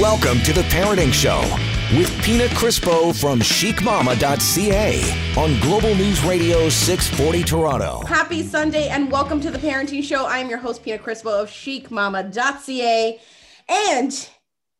Welcome to the Parenting Show with Pina Crispo from chicmama.ca on Global News Radio 640 Toronto. Happy Sunday and welcome to the Parenting Show. I am your host, Pina Crispo of chicmama.ca. And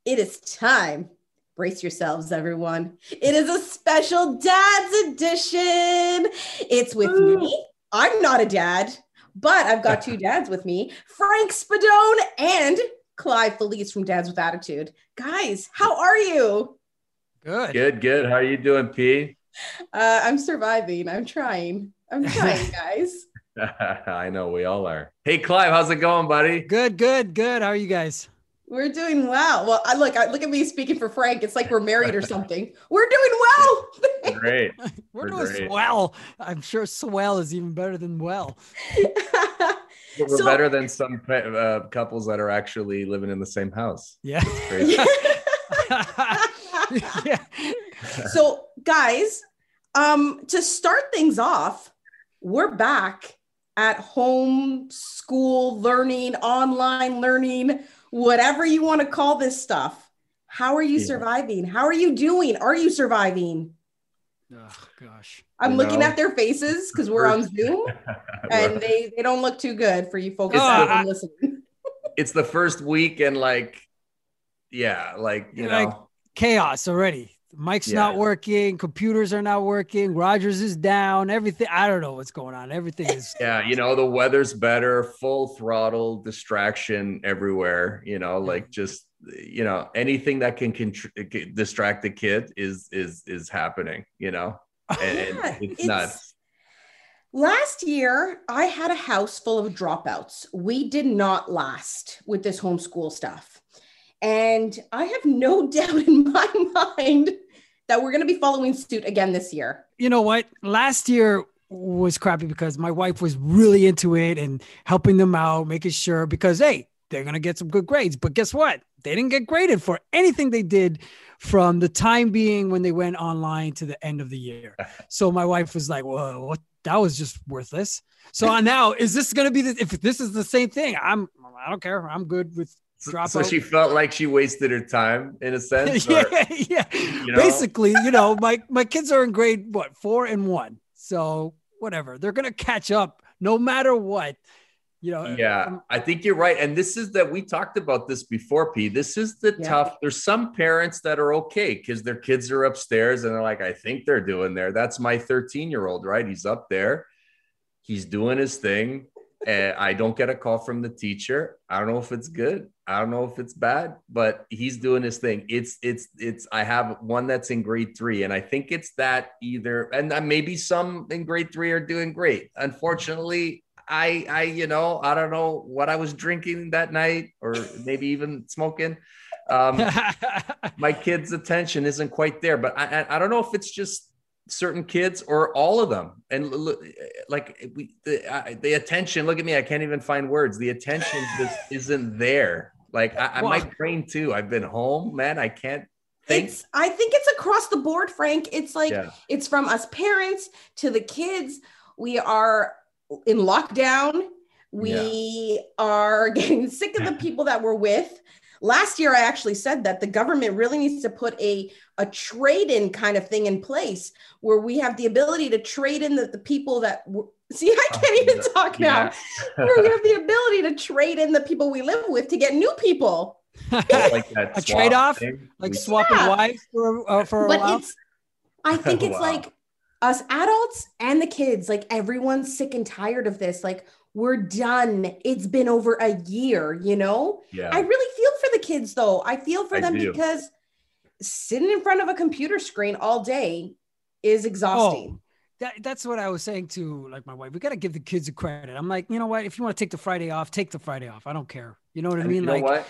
it is time. Brace yourselves, everyone. It is a special dad's edition. It's with me. I'm not a dad, but I've got two dads with me Frank Spadone and Clive Felice from Dads with Attitude. Guys, how are you? Good. Good, good. How are you doing, P? Uh, I'm surviving. I'm trying. I'm trying, guys. I know we all are. Hey, Clive, how's it going, buddy? Good, good, good. How are you guys? We're doing well. Well, I look, I look at me speaking for Frank. It's like we're married or something. We're doing well. Great. We're, We're doing great. swell. I'm sure swell is even better than well. We're So- better than some uh, couples that are actually living in the same house. Yeah. Yeah. so, guys, um, to start things off, we're back at home school learning, online learning, whatever you want to call this stuff. How are you Yeah. surviving? How are you doing? Are you surviving? Oh gosh. I'm You looking at their faces because we're on Zoom and they, they don't look too good for you folks It's at the- listening. it's the first week, and like, yeah, like you Like- know, Chaos already. Mike's Yeah. not working. Computers are not working. Rogers is down. Everything. I don't know what's going on. Everything is. yeah, you know, the weather's better, full throttle, distraction everywhere. You know, like just you know, anything that can contr- distract the kid is is is happening. You know, oh, and, and Yeah, it's, it's- nuts. Last year, I had a house full of dropouts. We did not last with this homeschool stuff. And I have no doubt in my mind that we're going to be following suit again this year. you know what? Last year was crappy because my wife was really into it and helping them out, making sure because hey, they're gonna get some good grades. But guess what? They didn't get graded for anything they did from the time being when they went online to the end of the year. So my wife was like, "Whoa, what? That was just worthless." So now, is this gonna be the? If this is the same thing, I'm. I don't care. I'm good with. Drop so out. she felt like she wasted her time in a sense. or- yeah, yeah. know? Basically, you know, my my kids are in grade what four and one, so whatever. They're gonna catch up no matter what. You know. yeah, um, I think you're right. And this is that we talked about this before, P. This is the Yeah. tough. There's some parents that are okay because their kids are upstairs and they're like, I think they're doing there. That's my 13 year old, right? He's up there, he's doing his thing. And I don't get a call from the teacher. I don't know if it's good. I don't know if it's bad, but he's doing his thing. It's it's it's. I have one that's in grade three, and I think it's that either. And uh, maybe some in grade three are doing great. Unfortunately, I I you know I don't know what I was drinking that night, or maybe even smoking. Um, my kid's attention isn't quite there, but I I, I don't know if it's just certain kids or all of them. And look like we the, I, the attention look at me i can't even find words. The attention just isn't there. Like i, I Well- might train too. I've been home man. I can't think. It's I think it's across the board, Frank. It's like yeah. it's from us parents to the kids. We are in lockdown. We are getting sick of the people that we're with. Last year, I actually said that the government really needs to put a, a trade in kind of thing in place where we have the ability to trade in the, the people that w- see, I can't even talk now. Where we have the ability to trade in the people we live with to get new people. like that A trade-off? like swapping Yeah. wives for uh, for a but while. it's i think it's Wow. like us adults and the kids like everyone's sick and tired of this like we're done it's been over a year you know yeah i really feel for the kids though i feel for I them do. because sitting in front of a computer screen all day is exhausting oh, that, that's what I was saying to like my wife. We got to give the kids a credit. I'm like, you know what? If you want to take the Friday off, take the Friday off. I don't care. You know what I mean? you know like, what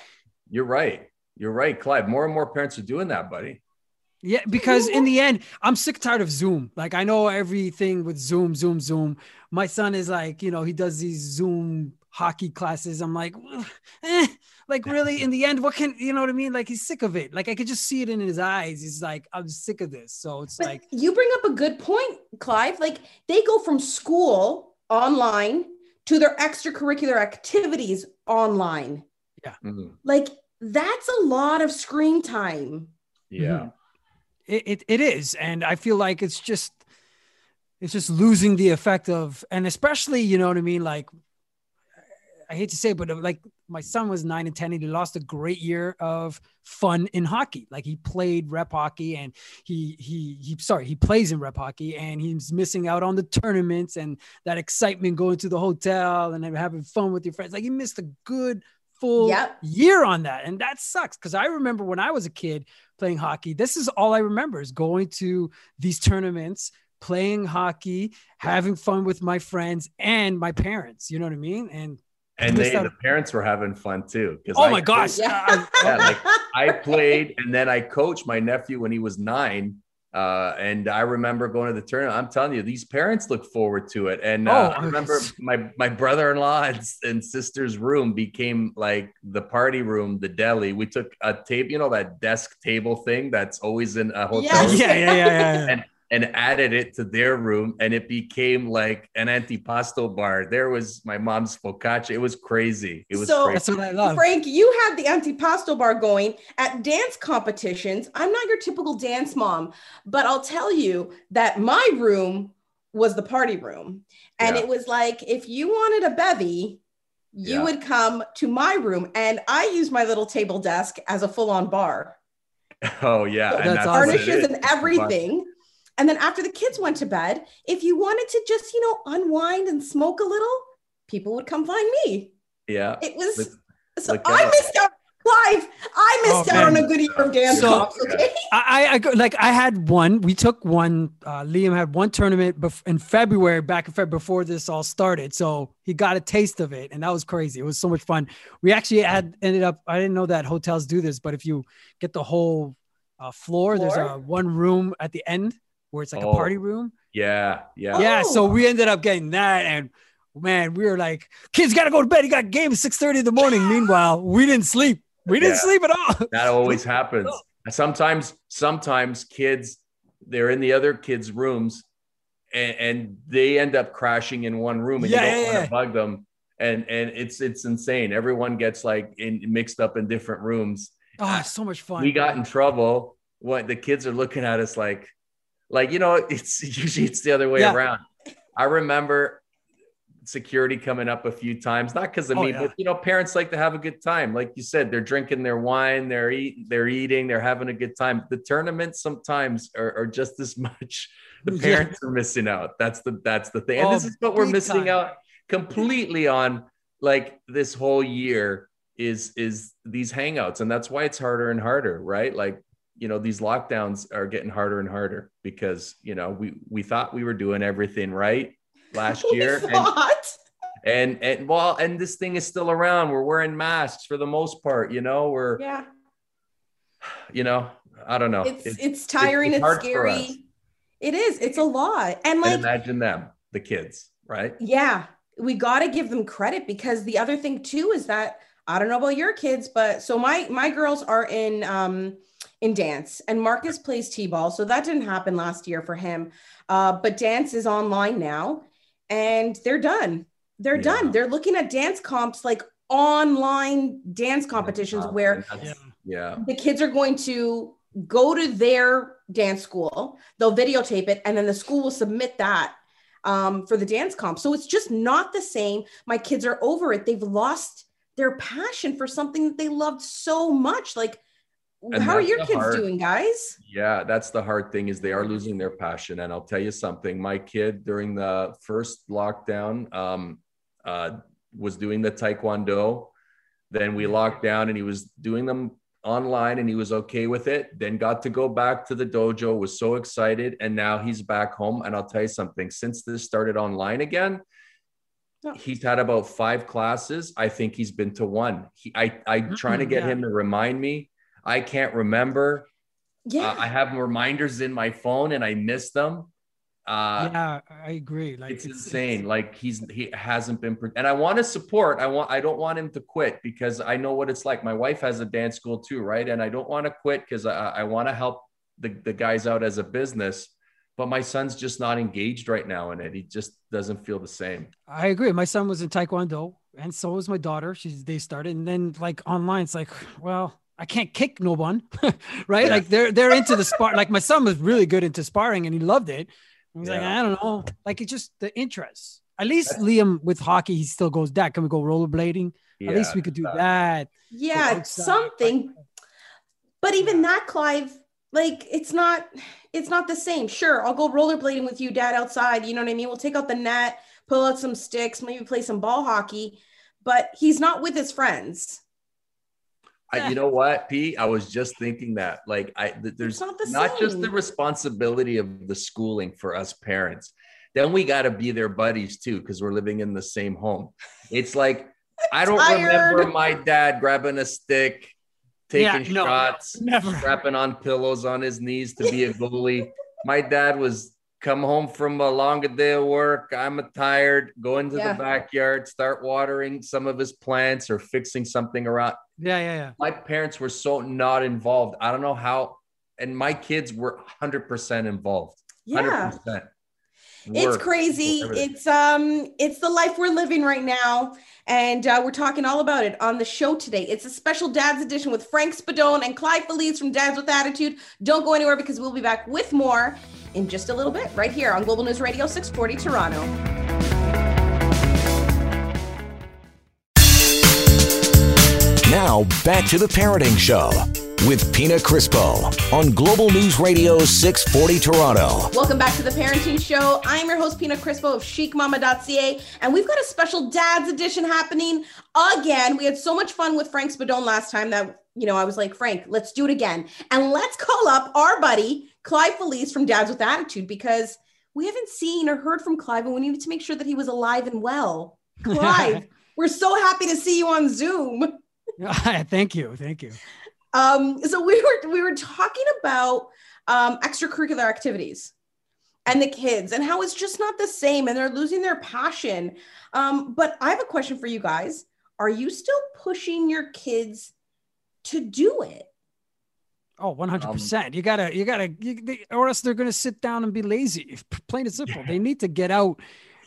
you're right you're right clive more and more parents are doing that buddy yeah, because in the end, I'm sick tired of Zoom. Like, I know everything with Zoom, Zoom, Zoom. My son is like, you know, he does these Zoom hockey classes. I'm like, eh, like really in the end, what can, you know what I mean? Like, he's sick of it. Like, I could just see it in his eyes. He's like, I'm sick of this. So it's but like, you bring up a good point clive like they go from school online to their extracurricular activities online Mhm. like that's a lot of screen time. Yeah. It, it, it is. And I feel like it's just, it's just losing the effect of, and especially, you know what I mean? Like, I hate to say it, but uh, like my son was nine and 10 and he lost a great year of fun in hockey. Like he played rep hockey and he, he, he, sorry, he plays in rep hockey and he's missing out on the tournaments and that excitement going to the hotel and having fun with your friends. Like he missed a good full Yep. year on that. And that sucks. Cause I remember when I was a kid playing hockey, this is all I remember is going to these tournaments, playing hockey, having fun with my friends and my parents. You know what I mean? And And they, the parents were having fun too. 'cause oh I my gosh. played- Yeah. Yeah, like I played and then I coached my nephew when he was nine. Uh, and I remember going to the tournament. I'm telling you, these parents look forward to it. And uh, Oh, I remember my my brother-in-law and, and sister's room became like the party room, the deli. We took a tape, you know, that desk table thing that's always in a hotel Yes. yeah, yeah, yeah, yeah. And- and added it to their room and it became like an antipasto bar. There was my mom's focaccia. It was crazy. It was So- crazy. That's what I love. Frank, you had the antipasto bar going at dance competitions. I'm not your typical dance mom, but I'll tell you that my room was the party room. And Yeah. it was like if you wanted a bevy, you Yeah. would come to my room. And I used my little table desk as a full on bar, Oh yeah, That's and that's awesome. furnishes and everything. And then after the kids went to bed, if you wanted to just, you know, unwind and smoke a little, people would come find me. Yeah. It was Look- so look I out. missed out. Clive, I missed Oh, out on a good year of dance So- comps. Okay. I, I, I go- like I had one. We took one. Uh, Liam had one tournament bef- in February, back in February before this all started. So he got a taste of it, and that was crazy. It was so much fun. We actually had ended up. I didn't know that hotels do this, but if you get the whole uh, floor, there's a one room at the end where it's like Oh. a party room. Yeah, yeah. Yeah. So Oh. we ended up getting that, and man, we were like, kids got to go to bed. He got game six thirty in the morning. Meanwhile, we didn't sleep. We didn't Yeah. sleep at all. That always happens. Sometimes, sometimes kids, they're in the other kids' rooms and, and they end up crashing in one room and Yeah, you don't yeah, want yeah. to bug them. And and it's it's insane. Everyone gets like in mixed up in different rooms. Oh, so much fun. We got in trouble. What the kids are looking at us like, like you know, it's usually it's the other way Yeah. around. I remember security coming up a few times, not because of Oh, me, yeah. but you know, parents like to have a good time. Like you said, they're drinking their wine, they're eating, they're eating, they're having a good time. The tournaments sometimes are, are just as much. The Yeah. parents are missing out. That's the that's the thing, and Oh, this is what we're missing time. out completely on. Like this whole year is is these hangouts, and that's why it's harder and harder, right? Like you know these lockdowns are getting harder and harder because you know we we thought we were doing everything right last year and, and and well and this thing is still around we're wearing masks for the most part you know we're Yeah. you know i don't know It's it's tiring. it's It's, hard for us. scary. It is. It's a lot. And and like, imagine them the kids right yeah, we got to give them credit because the other thing too is that I don't know about your kids, but so my my girls are in um in dance and Marcus plays t-ball, so that didn't happen last year for him. Uh, but dance is online now, and they're done. They're Yeah. done. They're looking at dance comps like online dance competitions Uh, where yeah the kids are going to go to their dance school they'll videotape it and then the school will submit that um, for the dance comp so it's just not the same my kids are over it they've lost their passion for something that they loved so much like And how are your kids hard- doing guys Yeah, that's the hard thing is they are losing their passion. And I'll tell you something. My kid during the first lockdown um, uh, was doing the taekwondo. Then we locked down and he was doing them online and he was okay with it. Then got to go back to the dojo, was so excited. And now he's back home. And I'll tell you something, since this started online again, Yeah. he's had about five classes. I think he's been to one. He, I, I'm trying to get Yeah. him to remind me. I can't remember. yeah Uh, I have reminders in my phone and I miss them. Uh, yeah, I agree. Like it's, insane. Like he's he hasn't been, and I want to support. I want. I don't want him to quit because I know what it's like. My wife has a dance school too, right? And I don't want to quit because I, I want to help the the guys out as a business. But my son's just not engaged right now in it. He just doesn't feel the same. I agree. My son was in Taekwondo, and so was my daughter. She's they started, and then like online, it's like, well, I can't kick no one, right? Yeah. Like they're they're into the spar. Like my son was really good into sparring and he loved it. He's like, Yeah. I don't know, like it's just the interest. At least Liam with hockey, he still goes, Dad, can we go rollerblading? At least we could do uh, that. Yeah, something. But even that, Clive, like it's not it's not the same. Sure, I'll go rollerblading with you, Dad, outside. You know what I mean? We'll take out the net, pull out some sticks, maybe play some ball hockey. But he's not with his friends. I, you know what, Pete? I was just thinking that. Like, I th- there's not the not just the responsibility of the schooling for us parents. Then we got to be their buddies too, because we're living in the same home. It's like I don't Tired. remember my dad grabbing a stick, Yeah, taking no, shots, never. strapping on pillows on his knees to be a goalie. my dad was come home from a long day of work. I'm tired. Go into Yeah. the backyard, start watering some of his plants or fixing something around Yeah, yeah, yeah. my parents were so not involved. I don't know how, and my kids were 100% involved. Yeah. 100%. It's crazy. everything. It's um it's the life we're living right now. And uh, we're talking all about it on the show today. It's a special Dad's edition with Frank Spadone and Clive Felice from Dads with Attitude. Don't go anywhere because we'll be back with more in just a little bit, right here on Global News Radio 640 Toronto. Now, back to the Parenting Show with Pina Crispo on Global News Radio 640 Toronto. Welcome back to the Parenting Show. I'm your host, Pina Crispo of chicmama.ca, and we've got a special Dad's edition happening again. We had so much fun with Frank Spadone last time that, you know, I was like, Frank, let's do it again. And let's call up our buddy, Clive Felice from Dads with Attitude, because we haven't seen or heard from Clive, and we needed to make sure that he was alive and well. Clive, we're so happy to see you on Zoom. thank you, thank you. Um, so we were we were talking about um, extracurricular activities and the kids and how it's just not the same and they're losing their passion. Um, but I have a question for you guys. Are you still pushing your kids to do it? Oh, 100%. you gotta, you gotta, you, they, or else they're gonna sit down and be lazy. Plain and simple. They need to get out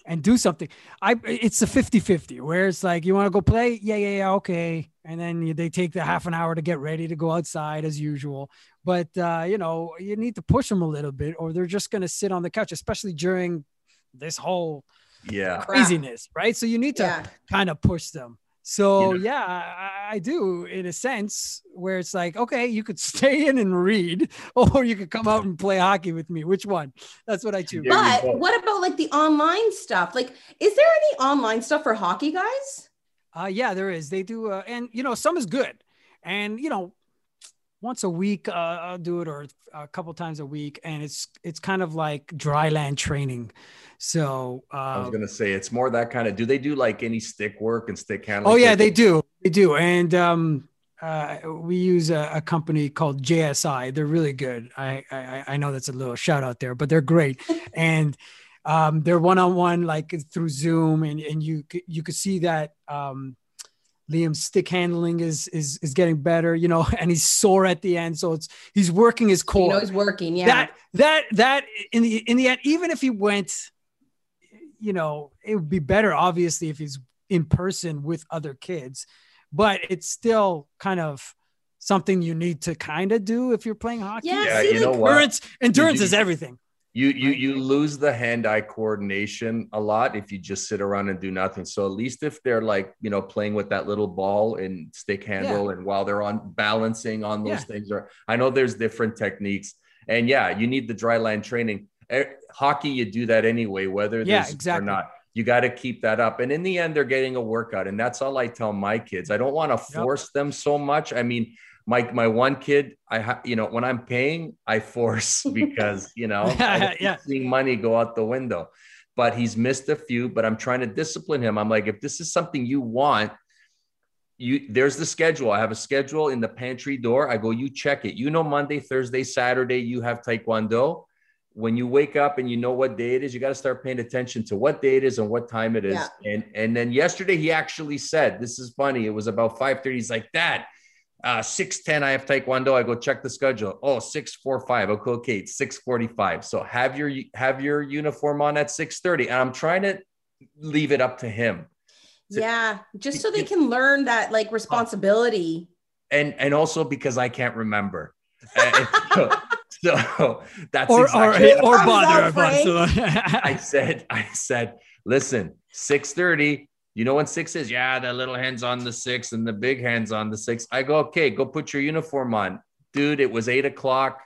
and do something. I, it's a 50 50 where it's like, you wanna go play? Yeah, yeah, yeah, okay. And then you, they take the half an hour to get ready to go outside as usual. But, uh, you know, you need to push them a little bit or they're just gonna sit on the couch, especially during this whole Yeah. craziness, right? So you need to Yeah. kind of push them. So You know- yeah, I, I do in a sense where it's like, okay, you could stay in and read, or you could come out and play hockey with me. Which one? That's what I choose. There But what about like the online stuff? Like, is there any online stuff for hockey guys? Uh, yeah, there is. They do, uh, and you know, some is good, and you know, once a week uh, I'll do it, or a couple times a week, and it's it's kind of like dry land training. So I was uh, gonna say it's more that kind of. Do they do like any stick work and stick handling? Oh yeah, they do. They do. And um, uh, we use a, a company called JSI. They're really good. I, I I know that's a little shout out there, but they're great. and um, they're one on one, like through Zoom, and and you you could see that um, Liam's stick handling is is is getting better. You know, and he's sore at the end, so it's he's working his You core know, he's working. Yeah. that that that in the in the end even if he went you know it would be better obviously if he's in person with other kids but it's still kind of something you need to kind of do if you're playing hockey Yeah, Yeah, see, you know what? endurance endurance You- is everything You you you lose the hand-eye coordination a lot if you just sit around and do nothing. So at least if they're like you know playing with that little ball and stick handle, and while they're on balancing on those Yeah. things, or I know there's different techniques, and yeah, you need the dry land training. Hockey, you do that anyway, whether Yeah, exactly. or not. You got to keep that up, and in the end, they're getting a workout, and that's all I tell my kids. I don't want to Yep. force them so much. I mean, my my one kid, I ha- you know when I'm paying, I force because you know Yeah. seeing money go out the window. But he's missed a few. But I'm trying to discipline him. I'm like, if this is something you want, you there's the schedule. I have a schedule in the pantry door. I go, you check it. You know, Monday, Thursday, Saturday, you have Taekwondo. When you wake up and you know what day it is, you got to start paying attention to what day it is and what time it is. Yeah. And and then yesterday he actually said, "This is funny." It was about five thirty. He's like, "Dad, uh, 610, I have Taekwondo. I go check the schedule. Oh, 645. Okay, okay, it's 645. So have your have your uniform on at 630. And I'm trying to leave it up to him. yeah. Just so they can learn that like responsibility. and and also because I can't remember. So, so that's or exactly or, or bother up, Frank. I said, I said, listen, 6:30. You know when six is? Yeah, the little hands on the six and the big hands on the six. I go, okay, go put your uniform on. Dude, it was eight o'clock.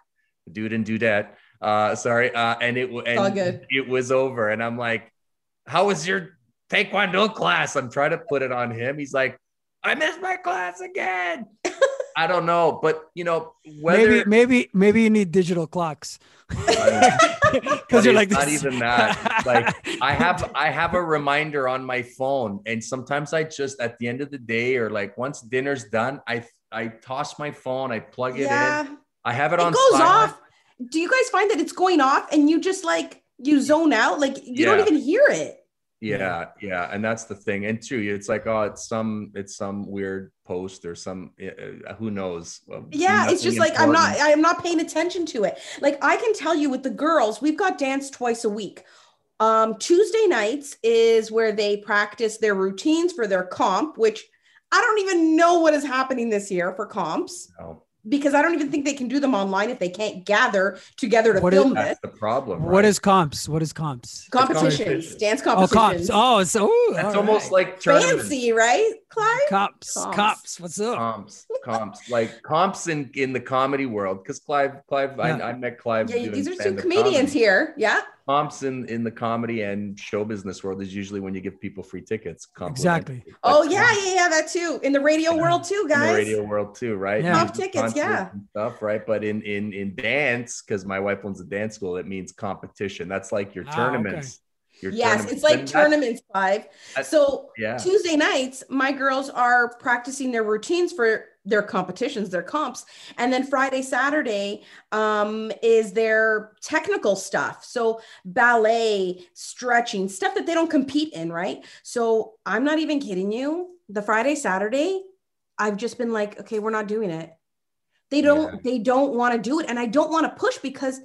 Dude and dudette. Uh, sorry. Uh, and it all and good. it was over. And I'm like, how was your taekwondo class? I'm trying to put it on him. He's like, I missed my class again. I don't know, but you know, whether maybe maybe maybe you need digital clocks because you're it's like not even that. Like I have I have a reminder on my phone, and sometimes I just at the end of the day or like once dinner's done, I I toss my phone, I plug it in. I have it, It on goes silent. off. Do you guys find that it's going off and you just like you zone out? Like you don't even hear it. Yeah, yeah, and that's the thing. And two, it's like oh, it's some it's some weird post or some uh, who knows. Yeah, it's just like I'm not. I'm not paying attention to it. Like I can tell you with the girls, we've got dance twice a week. Um Tuesday nights is where they practice their routines for their comp, which I don't even know what is happening this year for comps No, because I don't even think they can do them online if they can't gather together to What is- film that's it. the problem. What right? is comps? What is comps? Competitions, competitions. dance Oh, competitions. comps. Oh, it's oh, That's almost right. like tournaments. Fancy, right, Clyde? comps. Comps. Comps. What's up? comps, comps, like comps in in the comedy world. Because Clive, Clive, Yeah. I, I met Clive. Yeah, these are two comedians comedy. here. Yeah. Comps in in the comedy and show business world is usually when you give people free tickets. Exactly. complimentary. Oh yeah, yeah, yeah. That too. In the radio world too, In guys. the radio world too, right? Yeah. Comp tickets, yeah. stuff, right? But in in in dance, because my wife owns a dance school, it means competition. That's like your Ah, tournaments. Your Yes, tournaments. it's like And tournaments five. So Yeah. Tuesday nights, my girls are practicing their routines for their competitions, their comps, and then Friday, Saturday um, is their technical stuff. So ballet, stretching, stuff that they don't compete in, right? So I'm not even kidding you. The Friday, Saturday, I've just been like, okay, we're not doing it. They don't. Yeah. They don't want to do it, and I don't want to push because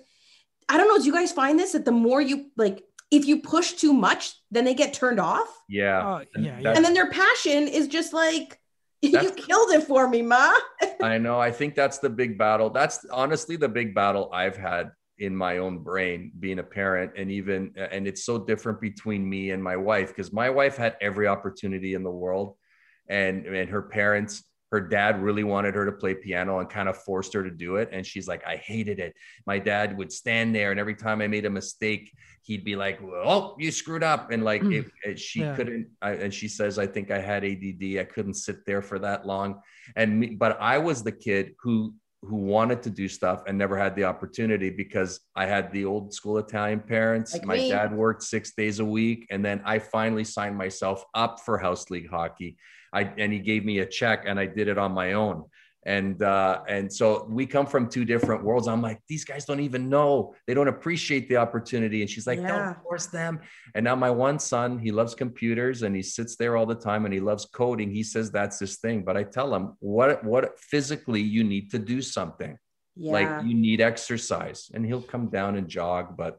I don't know. Do you guys find this that the more you like, if you push too much, then they get turned off? Yeah. And yeah, yeah. and then their passion is just like you killed it for me ma I know. I think that's the big battle. That's honestly the big battle I've had in my own brain being a parent and even and it's so different between me and my wife because my wife had every opportunity in the world and and her parents her dad really wanted her to play piano and kind of forced her to do it and she's like I hated it. My dad would stand there and every time I made a mistake he'd be like, "Oh, you screwed up," and like Mm. it, it- she Yeah. couldn't. I, and she says, "I think I had ADD. I couldn't sit there for that long." And me, but I was the kid who who wanted to do stuff and never had the opportunity because I had the old school Italian parents. Like My me. dad worked six days a week, and then I finally signed myself up for house league hockey. I and he gave me a check, and I did it on my own and uh and so we come from two different worlds. I'm like these guys don't even know. They don't appreciate the opportunity. And she's like Yeah. don't force them. And now my one son he loves computers and he sits there all the time and he loves coding. He says that's his thing but i tell him what what physically you need to do something. Yeah. like you need exercise. And he'll come down and jog but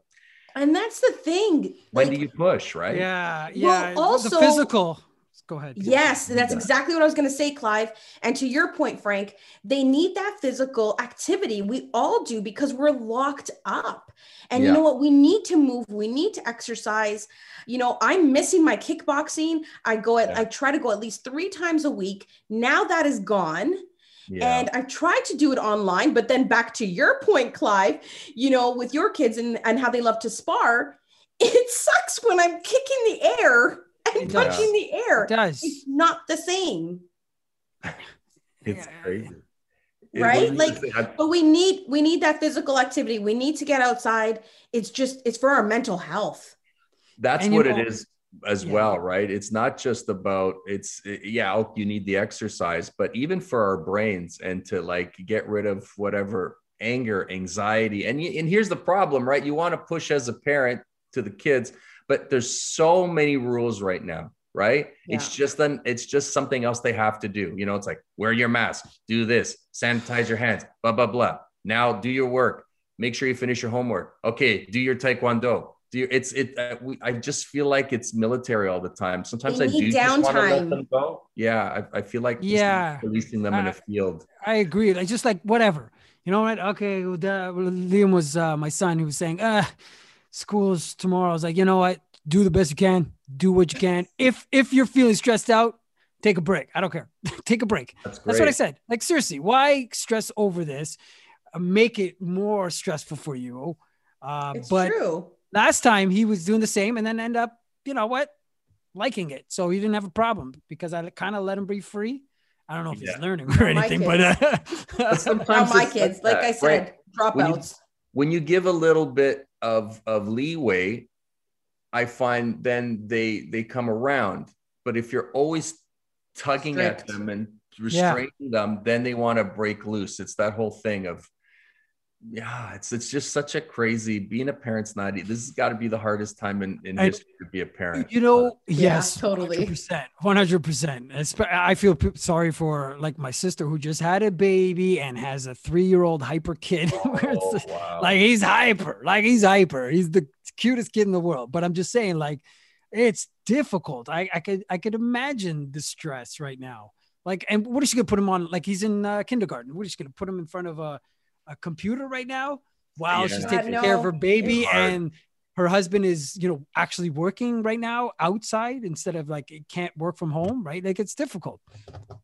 and that's the thing when Like, do you push right? Yeah, Well, yeah. also- the physical. Go ahead. Peter. Yes, that's exactly what I was going to say, Clive. And to your point, Frank, they need that physical activity. We all do because we're locked up. And you know what? We need to move. We need to exercise. You know, I'm missing my kickboxing. I go at, Yeah. I try to go at least three times a week. Now that is gone. yeah And I tried to do it online, but then back to your point, Clive, you know, with your kids and, and how they love to spar, it sucks when I'm kicking the air and It does. punching the air. It does. It's not the same, it's Yeah. crazy It right? Like, is. But we need we need that physical activity. We need to get outside. It's just it's for our mental health. that's And what it is as Yeah. well right it's not just about it's yeah oh, you need the exercise but even for our brains and to like get rid of whatever anger anxiety and and here's the problem right you want to push as a parent to the kids but there's so many rules right now right it's just then it's just something else they have to do you know it's like wear your mask do this sanitize your hands blah blah blah now do your work make sure you finish your homework okay do your taekwondo Do you, it's it. Uh, we, I just feel like it's military all the time. Sometimes I do just want to let them go. Yeah, I, I feel like just Yeah. releasing them in I- a field. I agree. Like just like whatever. You know what? Okay, well, the, Liam was uh, my son. He was saying, "Uh, school's tomorrow." I was like, you know what? Do the best you can. Do what you can. If if you're feeling stressed out, take a break. I don't care. take a break. That's. That's what I said. Like seriously, why stress over this? Uh, make it more stressful for you. Uh, It's but true. last time he was doing the same and then end up, you know what, liking it. So he didn't have a problem because I kind of let him be free. I don't know if Yeah. he's learning or anything, but uh, Now Sometimes my kids, like I said, right? Dropouts. When you give a little bit of of leeway i find then they they come around. But if you're always tugging at them and Yeah. restraining them then they want to break loose. It's that whole thing of yeah it's it's just such a crazy being a parent's not this has got to be the hardest time in, in And- history to be a parent you know, Yeah, yes, totally. 100%, 100%. I feel p- sorry for like my sister who just had a baby and has a three year old hyper kid. where it's Oh, wow. like he's hyper, like he's hyper. He's the cutest kid in the world. But I'm just saying, like, it's difficult. I, I could I could imagine the stress right now. Like, and what is she gonna put him on? Like he's in uh, kindergarten. What is she gonna put him in front of a, a computer right now while Yeah. she's God, taking no. care of her baby and her husband is, you know, actually working right now outside instead of like it can't work from home, right? Like it's difficult.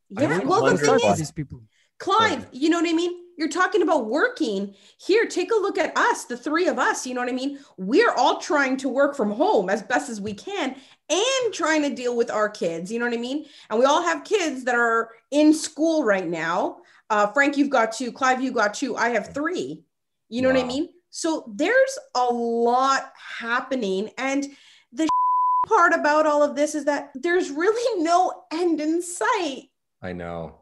Yeah. Well, the thing is, these people. Clive, you know what I mean? You're talking about working. Here, take a look at us, the three of us. You know what I mean? We're all trying to work from home as best as we can and trying to deal with our kids. You know what I mean? And we all have kids that are in school right now. Uh, Frank, you've got two. Clive, you got two. I have three. You know what I mean? So there's a lot happening. And the part about all of this is that there's really no end in sight. I know.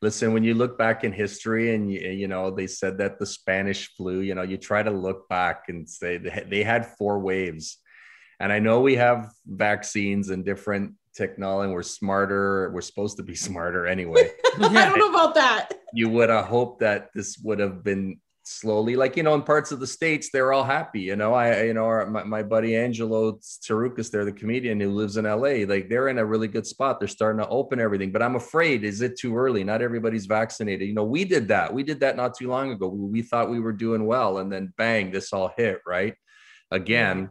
Listen, when you look back in history and you, you know, they said that the Spanish flu, you know, you try to look back and say they had four waves. And I know we have vaccines and different technology, and we're smarter. We're supposed to be smarter anyway. I don't know about that. you would have hoped that this would have been slowly like you know in parts of the states they're all happy you know? I you know our, my, my buddy angelo Tsarouchas, they're the comedian who lives in la like they're in a really good spot. They're starting to open everything but i'm afraid is it too early? Not everybody's vaccinated. You know we did that. We did that not too long ago. We, we thought we were doing well and then bang this all hit right? Again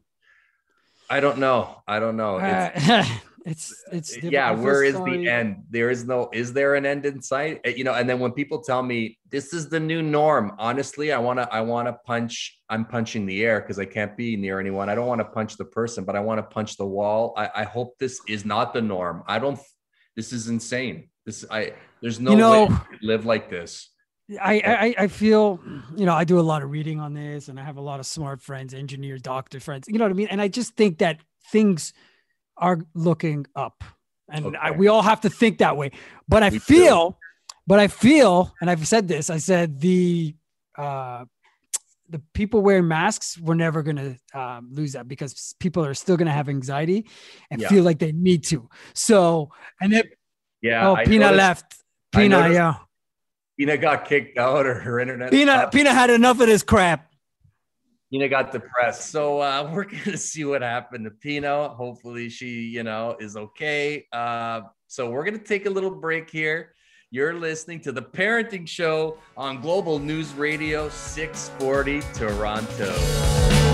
i don't know. I don't know. Uh, it's it's difficult. yeah where is sorry. the end there is no is there an end in sight Uh, you know and then when people tell me this is the new norm honestly i want to i want to punch i'm punching the air because i can't be near anyone i don't want to punch the person but i want to punch the wall I, I hope this is not the norm i don't this is insane this i there's no You know- way live like this I, I I feel you know I do a lot of reading on this, and I have a lot of smart friends, engineer, doctor friends. You know what I mean? And I just think that things are looking up, and I, we all have to think that way. But I Me too. feel, but I feel, and I've said this. I said the uh, the people wearing masks, we're never gonna um, lose that because people are still gonna have anxiety and Yeah. feel like they need to. So, and then yeah oh, I Pina noticed- left. Pina, yeah. Pina got kicked out or her internet Pina, stopped. Pina had enough of this crap. Pina got depressed. So uh, we're gonna see what happened to Pino. Hopefully she, you know, is okay. Uh, so we're gonna take a little break here. You're listening to the Parenting Show on Global News Radio 640 Toronto.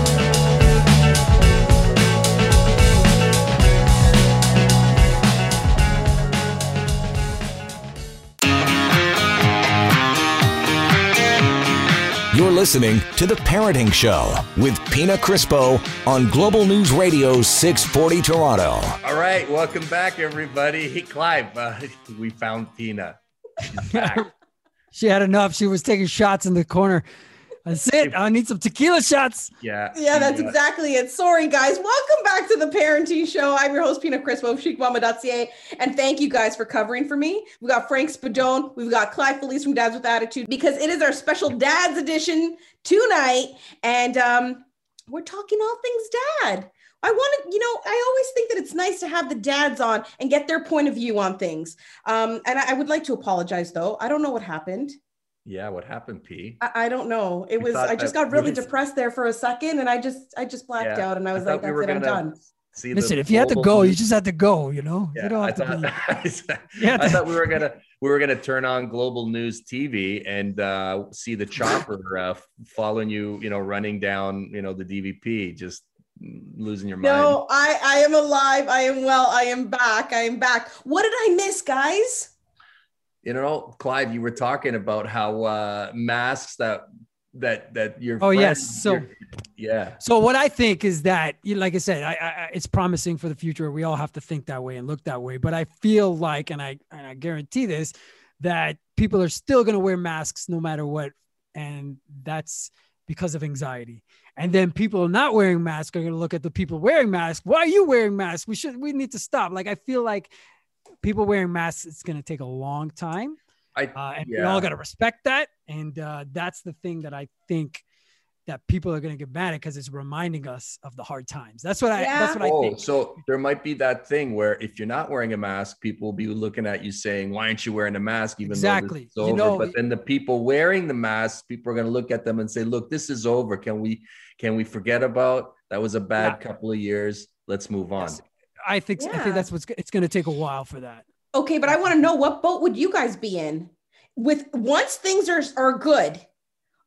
Listening to The Parenting Show with Pina Crispo on Global News Radio 640 Toronto. All right, welcome back, everybody. Hey, Clive, uh, we found Pina. She's back. She had enough. She was taking shots in the corner. That's it. I need some tequila shots. Yeah. Yeah, that's Pina. exactly it. Sorry, guys. Welcome back to the Parenting Show. I'm your host, Pina Crispo of chicmama.ca. And thank you guys for covering for me. We've got Frank Spadone. We've got Clive Felice from Dads with Attitude because it is our special Dads edition tonight. And um, we're talking all things dad. I want to, you know, I always think that it's nice to have the dads on and get their point of view on things. Um, and I, I would like to apologize, though. I don't know what happened. Yeah, what happened, P? I, I don't know. It We was I just got really just- depressed there for a second, and I just I just blacked Yeah, out, and I I was thought like, we "That's were it, I'm done." See Listen, if you had to global go, you just had to go. You know, Yeah, you don't I have to thought, be. Yeah, I thought we were gonna we were gonna turn on global news TV and uh, see the chopper uh, following you, you know, running down, you know, the DVP, just losing your mind. No, I I am alive. I am well. I am back. I am back. What did I miss, guys? You know, Clive, you were talking about how uh, masks that that that your Oh, yes. So- yeah, So what I think is that, you- like I said, I, I, I- it's promising for the future. We all have to think that way and look that way. But I feel like, and I and I guarantee this, that people are still going to wear masks no matter what, and that's because of anxiety. And then people not wearing masks are going to look at the people wearing masks. Why are you wearing masks? We should we need to stop. Like I feel like people wearing masks, it's going to take a long time. I Uh, and we all got to respect that. And uh, that's the thing that I think that people are going to get mad at because it's reminding us of the hard times. That's what I. That's what I Oh, think. so there might be that thing where if you're not wearing a mask, people will be looking at you saying, "Why aren't you wearing a mask?" Even Exactly. though is You over. know- but then the people wearing the mask, people are going to look at them and say, "Look, this is over. Can we can we forget about that? Was a bad Yeah. couple of years. Let's move on." Yes. I think. I think that's what's. It's going to take a while for that. Okay, but I want to know what boat would you guys be in? With once things are are good,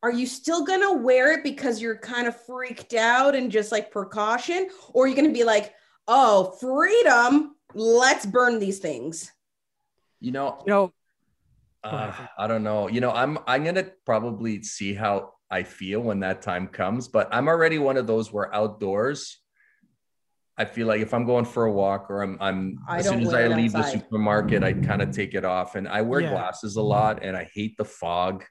are you still gonna wear it because you're kind of freaked out and just like precaution, or are you gonna be like, oh, freedom, let's burn these things? You know, You know. Uh. I don't know. You know, I'm I'm gonna probably see how I feel when that time comes, but I'm already one of those where outdoors. I feel like if I'm going for a walk or I'm I'm I as soon as I it leave the supermarket, I kind of take it off and I wear Yeah. glasses a lot and I hate the fog.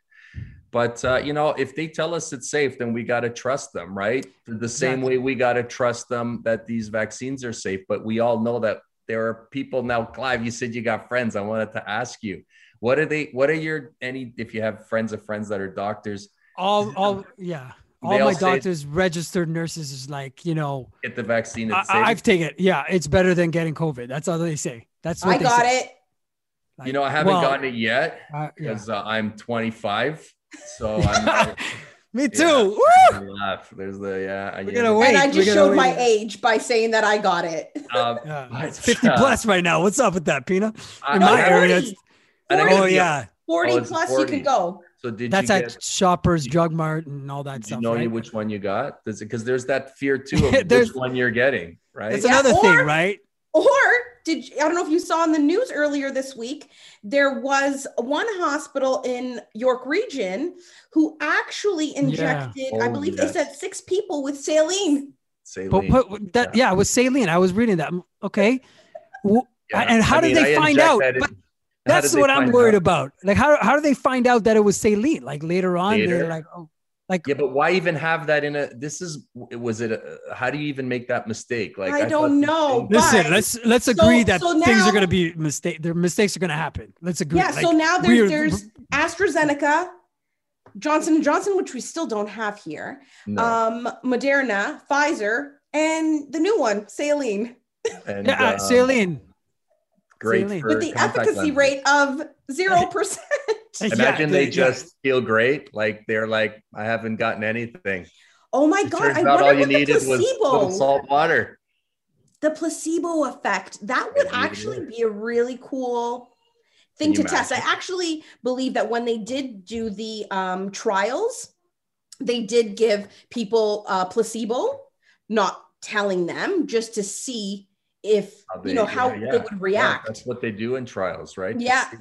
But uh, you know, if they tell us it's safe, then we got to trust them, right? The same Exactly. way we got to trust them that these vaccines are safe. But we all know that there are people now. Clive, you said you got friends. I wanted to ask you, what are they? What are your any? If you have friends of friends that are doctors, All. All. Yeah. All all my say- doctors, registered nurses, is like you know. get the vaccine. I, It's safe. I've taken it. Yeah, it's better than getting COVID. That's all they say. That's what I they got say. it. Like, you know, I haven't well, gotten it yet uh, yeah. because uh, I'm 25. So I'm. Me too. Yeah. Woo! Laugh. There's the yeah. I We're gonna it. wait. and I just gotta showed my wait. age by saying that I got it. Um, Yeah, But, it's 50 uh, plus right now. What's up with that, Pina? In No, my I- area, 40. it's- Forty- oh yeah, 40 Oh, it's plus you can go. So did that's you at get? Shoppers Drug Mart and all that Did you stuff. know right? which one you got? Because there's that fear too of which one you're getting, right? That's Yeah, another or- thing, right? Or did I don't know if you saw in the news earlier this week, there was one hospital in York Region who actually injected, I Oh, believe they said six people with saline. Saline. But put that, yeah, it was saline. I was reading that. Okay, Yeah. and how I did mean, they I find out? that in- But how that's what I'm worried out? about. Like, how how do they find out that it was saline? Like later on, Later? they're like, oh, like Yeah, but why even have that in a? This is was it? A, how do you even make that mistake? Like I thought don't know, things- listen. but- let's let's so- agree that so things now- are going to be mistake. Their mistakes are going to happen. Let's agree. Yeah, Like, so now we're- there's there's AstraZeneca, Johnson and Johnson, which we still don't have here, No. um, Moderna, Pfizer, and the new one, saline, and, yeah, uh, um, saline. Great for with the efficacy lenses. rate of zero percent. Imagine Yeah, they yeah. just feel great. Like they're like, I haven't gotten anything. Oh my It god! turns I out wonder all you what the needed was placebo, little salt water. the placebo effect. That would Maybe actually be a really cool thing to you test. I actually believe that when they did do the um, trials, they did give people uh, placebo, not telling them, just to see if How you know how yeah, yeah. they would Yeah, react. that's what they do in trials, right? Yeah.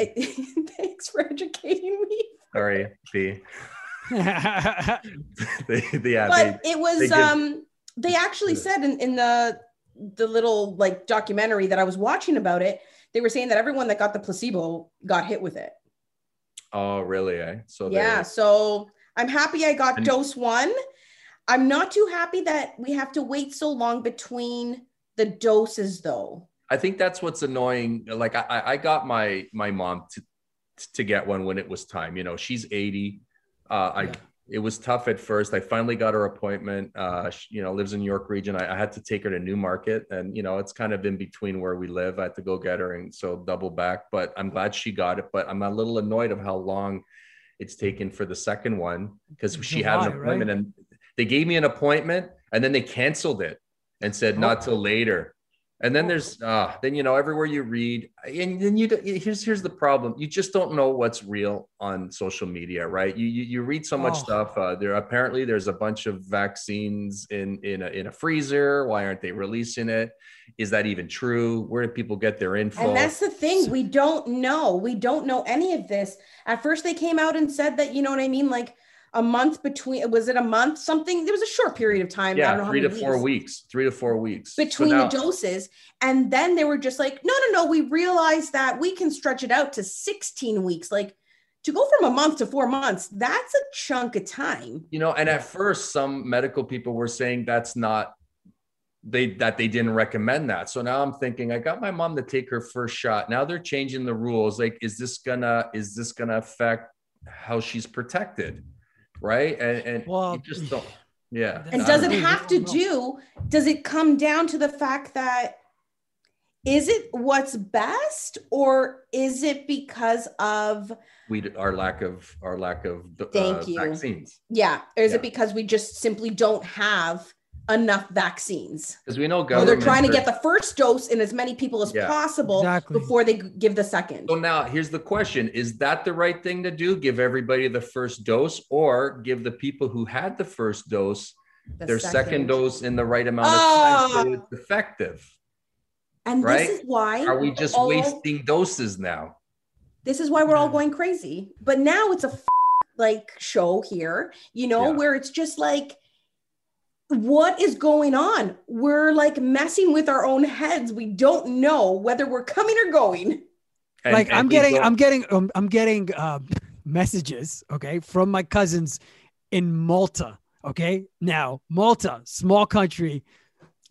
Thanks for educating me. Sorry, B. yeah, they, they- yeah, but they, it was they give- um they actually said in, in the the little like documentary that I was watching about it, they were saying that everyone that got the placebo got hit with it. oh, really? Eh? So they- yeah, so I'm happy I got And- dose one. I'm not too happy that we have to wait so long between the doses though. I think that's what's annoying. Like I, I- I got my my mom to to get one when it was time. You know, she's 80. Uh, I Yeah. it was tough at first. I finally got her appointment. Uh, she, you know, lives in York region. I, I had to take her to Newmarket, and you know, it's kind of in between where we live. I had to go get her, and so double back. But I'm glad she got it. But I'm a little annoyed of how long it's taken for the second one because she had an right? appointment and they gave me an appointment and then they canceled it and said not till later. And then there's uh then you know everywhere you read and then you here's here's the problem you just don't know what's real on social media right you you, you read so much Oh. stuff uh, there apparently there's a bunch of vaccines in in a, in a freezer why aren't they releasing it is that even true where do people get their info And that's the thing. We don't know. We don't know any of this. At first, they came out and said that, you know what I mean? Like a month between, was it a month? Something, there was a short period of time. I don't know yeah how three to four weeks, weeks three to four weeks So Between now- the doses. And then they were just like, no, no, no. We realized that we can stretch it out to 16 weeks. Like to go from a month to four months, that's a chunk of time. you know and at first some medical people were saying that's not they that they didn't recommend that so now i'm thinking i got my mom to take her first shot now they're changing the rules like is this gonna is this gonna affect how she's protected right and and Well, you just don't yeah And does it have to don't do, does it come down to the fact that is it what's best or is it because of we our lack of our lack of uh, Thank you. vaccines Yeah. Or is Yeah. it because we just simply don't have enough vaccines? because we know Or they're government trying to get the first dose in as many people as Yeah. possible Exactly. before they give the second. So now here's the question Is that the right thing to do? Give everybody the first dose or give the people who had the first dose The their second. dose in the right amount of time so Oh. it's effective? And right? this is why Are we just all- wasting doses now? This is why we're all going crazy. But now it's a f- like show here, you know, Yeah. where it's just like what is going on? We're like messing with our own heads. We don't know whether we're coming or going. And- like and I'm we getting, don't- I'm getting, um, I'm getting uh, messages, okay, from my cousins in Malta. Okay, now Malta, small country,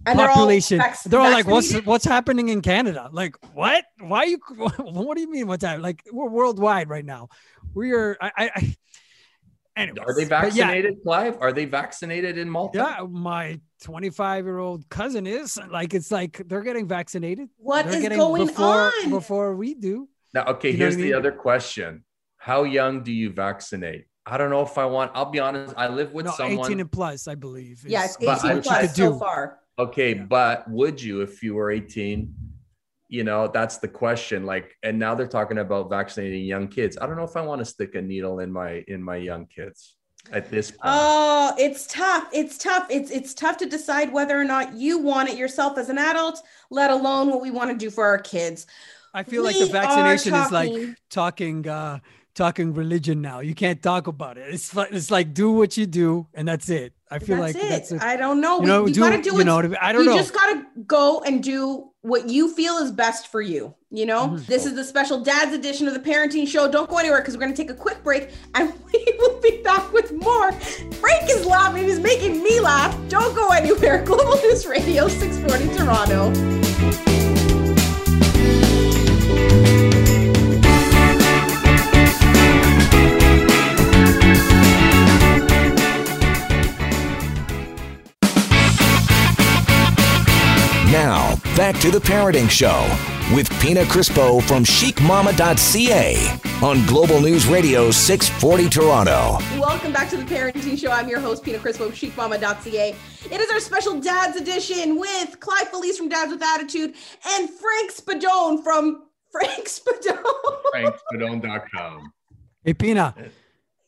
And they're all population. vac- They're all like, "What's what's happening in Canada?" Like, what? Why are you? What do you mean? What's happening? Like, we're worldwide right now. We are. I. I, I anyways, Are they but yeah, vaccinated, Clive? Are they vaccinated in Malta? Yeah, my 25 year old cousin is like, it's like they're getting vaccinated. What they're is getting going before on? before we do. Now, okay, You here's what I the mean? other question. How young do you vaccinate? I don't know if I want, I'll be honest, I live with no, someone. 18 and plus, I believe. yeah, it's But 18 plus so do. far. Okay, Yeah. but would you if you were 18? You know, that's the question. Like, and now they're talking about vaccinating young kids. I don't know if I want to stick a needle in my in my young kids at this point. Oh, it's tough. It's tough. It's it's tough to decide whether or not you want it yourself as an adult, let alone what we want to do for our kids. I feel like the We are vaccination is like talking- talking, uh, talking religion now. You can't talk about it. It's like, it's like do what you do and that's it. I feel that's like it. that's it. I don't know. You know, you do, gotta do you what's- know, I don't you know. just gotta go and do what you feel is best for you. You know, Mhm. this is the special dad's edition of the parenting show. Don't go anywhere because we're gonna take a quick break and we will be back with more. Frank is laughing, he's making me laugh. Don't go anywhere. Global News Radio 640 Toronto. To the Parenting Show with Pina Crispo from chicmamma.ca on Global News Radio 640 Toronto. Welcome back to the Parenting Show. I'm your host, Pina Crispo of chicmamma.ca. It is our special Dads edition with Clive Felice from Dads with Attitude and Frank Spadone from Frank Spadone. FrankSpadone.com. hey, Pina,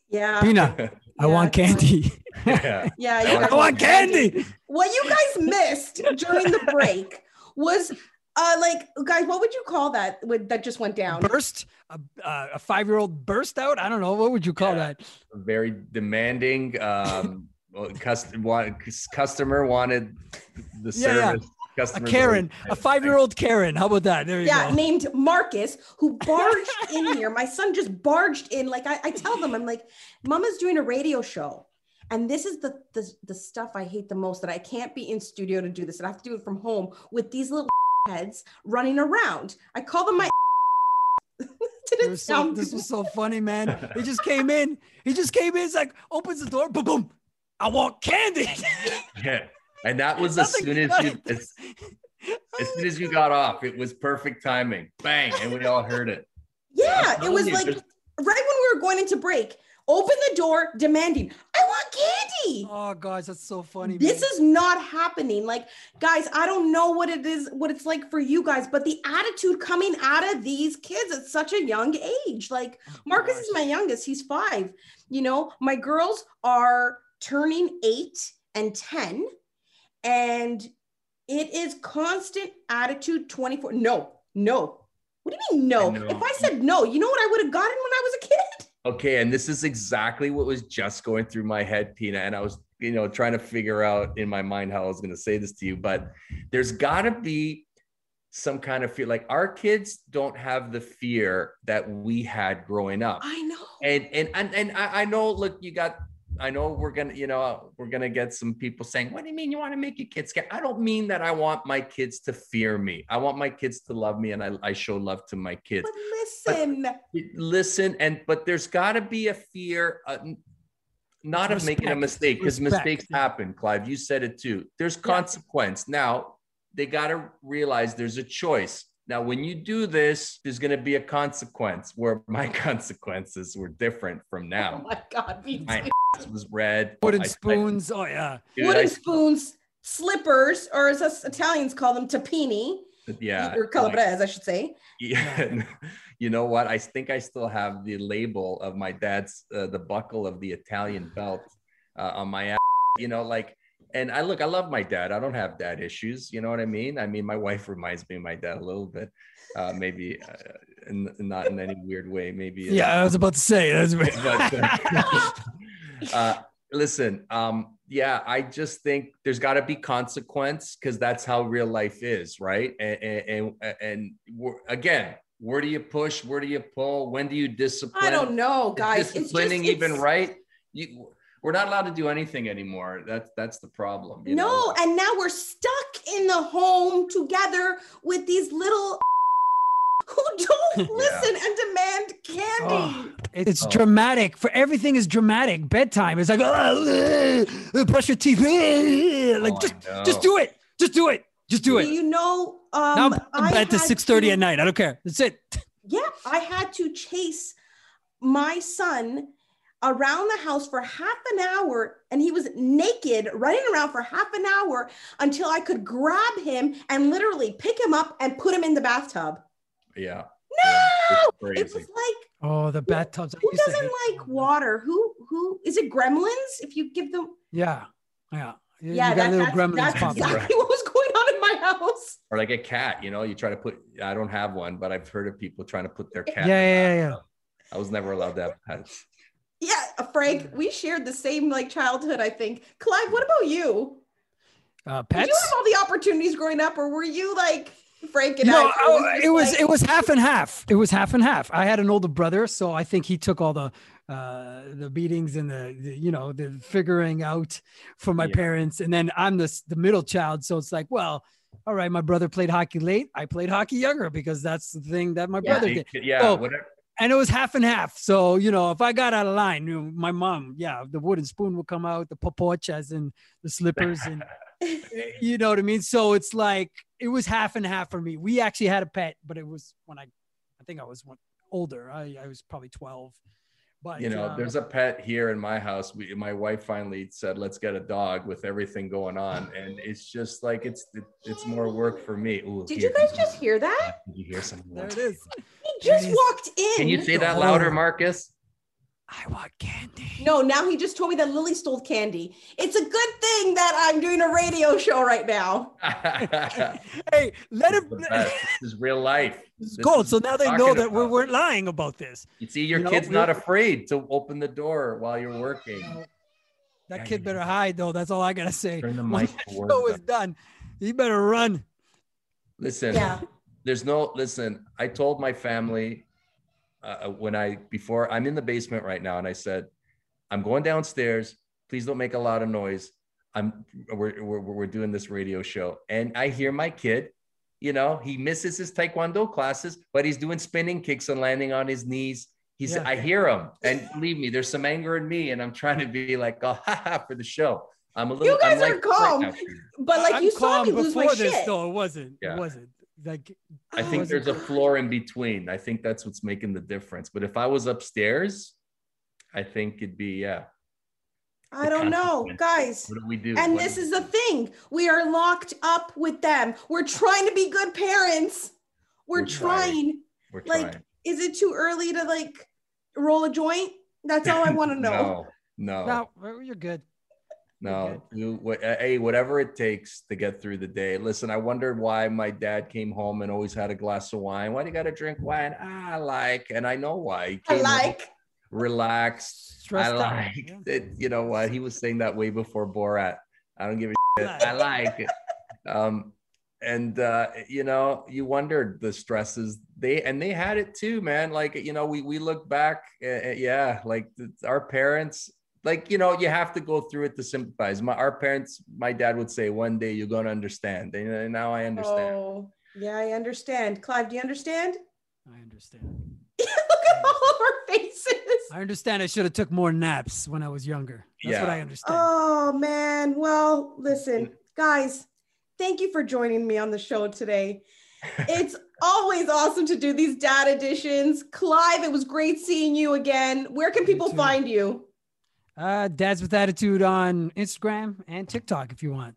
yeah. Pina, I Yeah. want candy. Yeah. Yeah. you I guys I want candy. What you guys missed during the break was uh like guys, what would you call that with, that just went down? Burst, a, uh, a five year old burst out. I don't know. What would you call Yeah. that? Very demanding. Um, well, custom, want, customer wanted the Yeah, yeah. service. A Karen, a five year old Karen. How about that? There you go. Yeah, go. named Marcus, who barged in here. My son just barged in. Like I, I tell them, I'm like, Mama's doing a radio show. And this is the, the the stuff I hate the most that I can't be in studio to do this. And I have to do it from home with these little heads running around. I call them my didn't was so, this was so funny, man. He just came in. He just came in. It's like opens the door. Boom, boom. I want candy. Yeah. And that was as soon as you as, as soon as you got off, it was perfect timing. Bang, and we all heard it. Yeah, it was you, like there's- right when we were going into break, open the door demanding, I want candy. Oh gosh, that's so funny. This man. is not happening. Like, guys, I don't know what it is, what it's like for you guys, but the attitude coming out of these kids at such a young age. Like, Oh, Marcus gosh. is my youngest, he's five. You know, my girls are turning eight and 10, and it is constant attitude 24. No, no. What do you mean, no? I. If I said no, you know what I would have gotten when I was a kid? Okay, and this is exactly what was just going through my head, Pina. And I was, you know, trying to figure out in my mind how I was going to say this to you. But there's got to be some kind of fear. Like our kids don't have the fear that we had growing up. I know. And and and, and I, I know. Look, you got. I know we're gonna, you know, we're gonna get some people saying, "What do you mean you want to make your kids scared?" I don't mean that. I want my kids to fear me. I want my kids to love me, and I, I show love to my kids But listen, listen and but there's got to be a fear uh, not of making a mistake because mistakes happen clive you said it too there's consequence now they got to realize there's a choice now when you do this there's going to be a consequence where my consequences were different from now. oh my God, me too. Ass was red wooden I- I- spoons. oh yeah. dude, wooden I- spoons, slippers, or as us Italians call them, tapini, yeah or like- calabrese, I should say. Yeah, you know what? I think I still have the label of my dad's, uh, the buckle of the Italian belt uh, on my ass. You know, like, and I look, I love my dad. I don't have dad issues. You know what I mean? I mean, my wife reminds me of my dad a little bit, uh, maybe uh, in, not in any weird way. Maybe. Yeah, I was about to say that's But, uh, uh, listen, um, yeah, I just think there's got to be consequence because that's how real life is, right? And and, and, and we're- again, where do you push? Where do you pull? When do you discipline? I don't know, guys. It's disciplining just, even right? You, we're not allowed to do anything anymore. That's that's the problem. you No, know? and now we're stuck in the home together with these little who don't listen and demand candy. Oh, it's Oh. dramatic. For everything is dramatic. Bedtime is like, "Oh, uh, brush your teeth. uh," like Oh, just, just do it. Just do it. Just do it. You know, um, now I'm I in bed to six thirty at night. I don't care. That's it. Yeah, I had to chase my son around the house for half an hour and he was naked running around for half an hour until I could grab him and literally pick him up and put him in the bathtub. Yeah. No, Yeah, it was like Oh, the bathtubs. I who doesn't like them. water? Who who is it gremlins? If you give them Yeah, yeah. You- yeah, you that, that's, gremlins that's popping up. exactly what was going on in my house. Or like a cat, you know, you try to put. I don't have one, but I've heard of people trying to put their cat. yeah, yeah, yeah. I was never allowed to have pets. Yeah, uh, Frank, we shared the same like childhood, I think. Clive, what about you? Uh, Did you have all the opportunities growing up, or were you like Frank and no, I? oh, just it was like- it was half and half. It was half and half. I had an older brother, so I think he took all the uh the beatings and the, the you know the figuring out for my Yeah. parents, and then I'm the the middle child, so it's like, well, all right, my brother played hockey late. I played hockey younger because that's the thing that my Yeah. brother did, Yeah, Oh, whatever. and it was half and half. So you know, if I got out of line, you know, my mom, yeah, the wooden spoon would come out, the popoch as in the slippers and you know what I mean? So it's like it was half and half for me. We actually had a pet, but it was when I, I think I was one, older. I, I was probably 12. But you know, uh, there's a pet here in my house. We, my wife finally said, "Let's get a dog." With everything going on, and it's just like it's it, it's more work for me. Ooh, Did here- you guys just hear that? Did you hear something? there it is. He just It is. walked in. Can you say that louder, Marcus? I want candy. No, now he just told me that Lily stole candy. It's a good thing that I'm doing a radio show right now. Hey, let This him. is the best. This is real life. It's This gold. is So now they know that we about. weren't lying about this. You see, your You kid's we- not afraid to open the door while you're working. That Yeah, kid you- better hide, though. That's all I gotta say. Turn the mic that towards show is done. He better run. Listen, Yeah. there's no listen. I told my family uh, when I before I'm in the basement right now, and I said, I'm going downstairs. Please don't make a lot of noise. I'm we're we're, we're doing this radio show, and I hear my kid. You know, he misses his taekwondo classes, but he's doing spinning kicks and landing on his knees. He's Yeah. I hear him, and believe me, there's some anger in me, and I'm trying to be like, oh, haha, for the show. I'm a little. You guys I'm are like, calm. actually. But like I'm you saw me lose my before this, shit. though. It wasn't. Yeah. It wasn't. Like I oh, think was- there's a floor in between. I think that's what's making the difference. But if I was upstairs, I think it'd be yeah. I don't know, guys. What do we do? And What this do- is the thing. We are locked up with them. We're trying to be good parents. We're, We're trying. trying. we're Like, trying. is it too early to like roll a joint? That's all I want to know. No, no, no, you're good. No. You, what, hey, whatever it takes to get through the day. Listen, I wondered why my dad came home and always had a glass of wine. Why do you got to drink wine? Ah, I like, and I know why. He I came home like. relaxed. Stressed I like yeah. it. You know what? He was saying that way before Borat. I don't give a shit. I like it. Um, and uh, you know, you wondered the stresses they and they had it too, man. Like you know, we we look back, uh, yeah, like th- our parents. Like you know, you have to go through it to sympathize. My our parents, my dad would say, "One day you're gonna understand." And now I understand. Oh, yeah, I understand. Clive, do you understand? I understand. Look at all of our faces. I understand. I should have took more naps when I was younger. That's what I understand. Oh man. Well, listen, guys, thank you for joining me on the show today. It's always awesome to do these dad editions. Clive, it was great seeing you again. Where can people too. find you? Uh, Dads with Attitude on Instagram and TikTok if you want.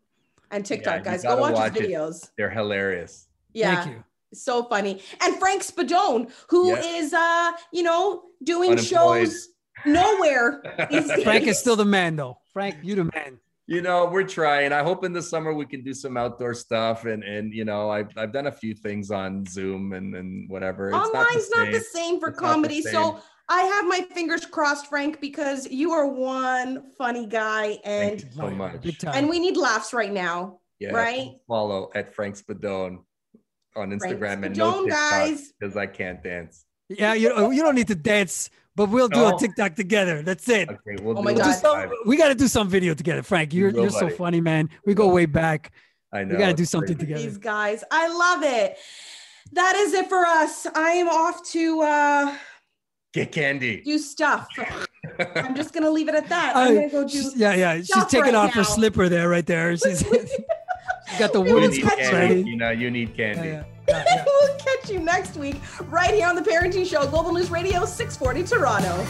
And TikTok, you guys. Go watch, watch his it. videos. They're hilarious. Yeah. Thank you. So funny. And Frank Spadone, who is Yeah. uh, you know, doing Unemployed. shows nowhere. Frank is still the man, though. Frank, you the man. you know we're trying i hope in the summer we can do some outdoor stuff and and you know i've, I've done a few things on zoom and and whatever it's Online's not not the the same. same for It's not the comedy. same. So I have my fingers crossed, Frank, because you are one funny guy Thank and you so much and we need laughs right now. yeah right? follow at frank spadone on Frank instagram and Spadone, no guys. because i can't dance yeah, you, you don't need to dance, but we'll do No. a TikTok together. That's it. okay we'll Oh do my it do God. some- we got to do some video together, Frank. You're, will, you're so funny, man. We go way back. i know We got to do something crazy. together. These guys. I love it. That is it for us. I am off to uh get candy do stuff. I'm just gonna leave it at that. I'm gonna go do she's- yeah, yeah. She's taking right off her slipper there, right there. She's, she's got the We you wooden will need catch spoons you. candy ready. you know you need Yeah, candy yeah, yeah, yeah. we'll catch you next week right here on the Parenting Show, Global News Radio 640 Toronto.